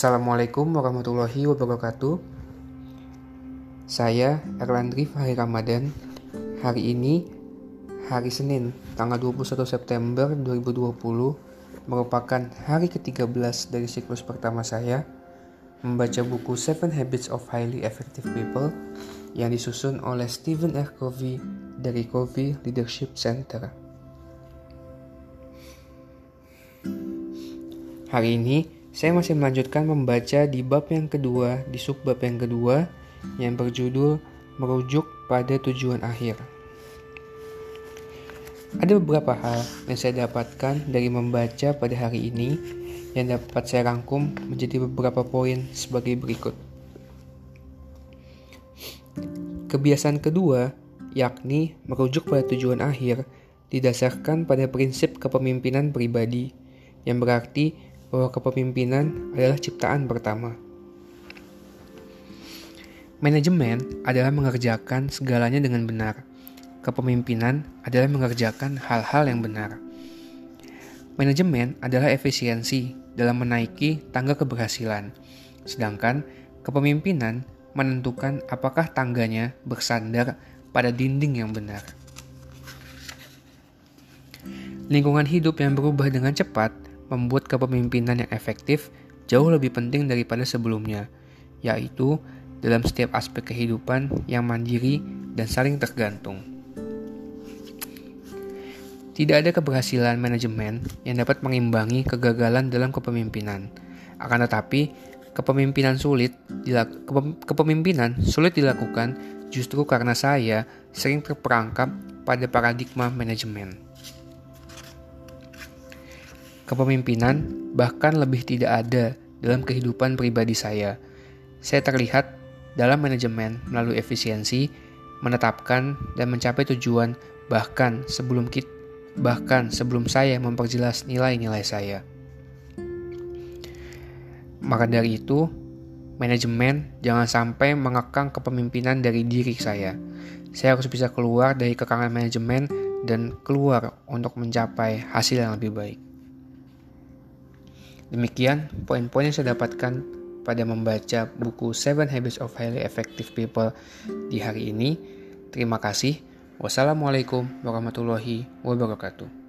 Assalamualaikum warahmatullahi wabarakatuh. Saya Erlandri Fahri Ramadan. Hari ini, hari Senin, tanggal 21 September 2020, merupakan hari ke-13 dari siklus pertama saya membaca buku Seven Habits of Highly Effective People yang disusun oleh Stephen R. Covey dari Covey Leadership Center. Hari ini, saya masih melanjutkan membaca di bab yang kedua, di subbab yang kedua, yang berjudul Merujuk pada Tujuan Akhir. Ada beberapa hal yang saya dapatkan dari membaca pada hari ini yang dapat saya rangkum menjadi beberapa poin sebagai berikut. Kebiasaan kedua, yakni merujuk pada tujuan akhir, didasarkan pada prinsip kepemimpinan pribadi, yang berarti bahwa kepemimpinan adalah ciptaan pertama. Manajemen adalah mengerjakan segalanya dengan benar. Kepemimpinan adalah mengerjakan hal-hal yang benar. Manajemen adalah efisiensi dalam menaiki tangga keberhasilan, sedangkan kepemimpinan menentukan apakah tangganya bersandar pada dinding yang benar. Lingkungan hidup yang berubah dengan cepat membuat kepemimpinan yang efektif jauh lebih penting daripada sebelumnya, yaitu dalam setiap aspek kehidupan yang mandiri dan saling tergantung. Tidak ada keberhasilan manajemen yang dapat mengimbangi kegagalan dalam kepemimpinan. Akan tetapi, kepemimpinan sulit kepemimpinan sulit dilakukan justru karena saya sering terperangkap pada paradigma manajemen. Kepemimpinan bahkan lebih tidak ada dalam kehidupan pribadi saya. Saya terlihat dalam manajemen melalui efisiensi, menetapkan dan mencapai tujuan bahkan sebelum kita bahkan sebelum saya memperjelas nilai-nilai saya. Maka dari itu, manajemen jangan sampai mengekang kepemimpinan dari diri saya. Saya harus bisa keluar dari kekangan manajemen dan keluar untuk mencapai hasil yang lebih baik. Demikian poin-poin yang saya dapatkan pada membaca buku Seven Habits of Highly Effective People di hari ini. Terima kasih. Wassalamualaikum warahmatullahi wabarakatuh.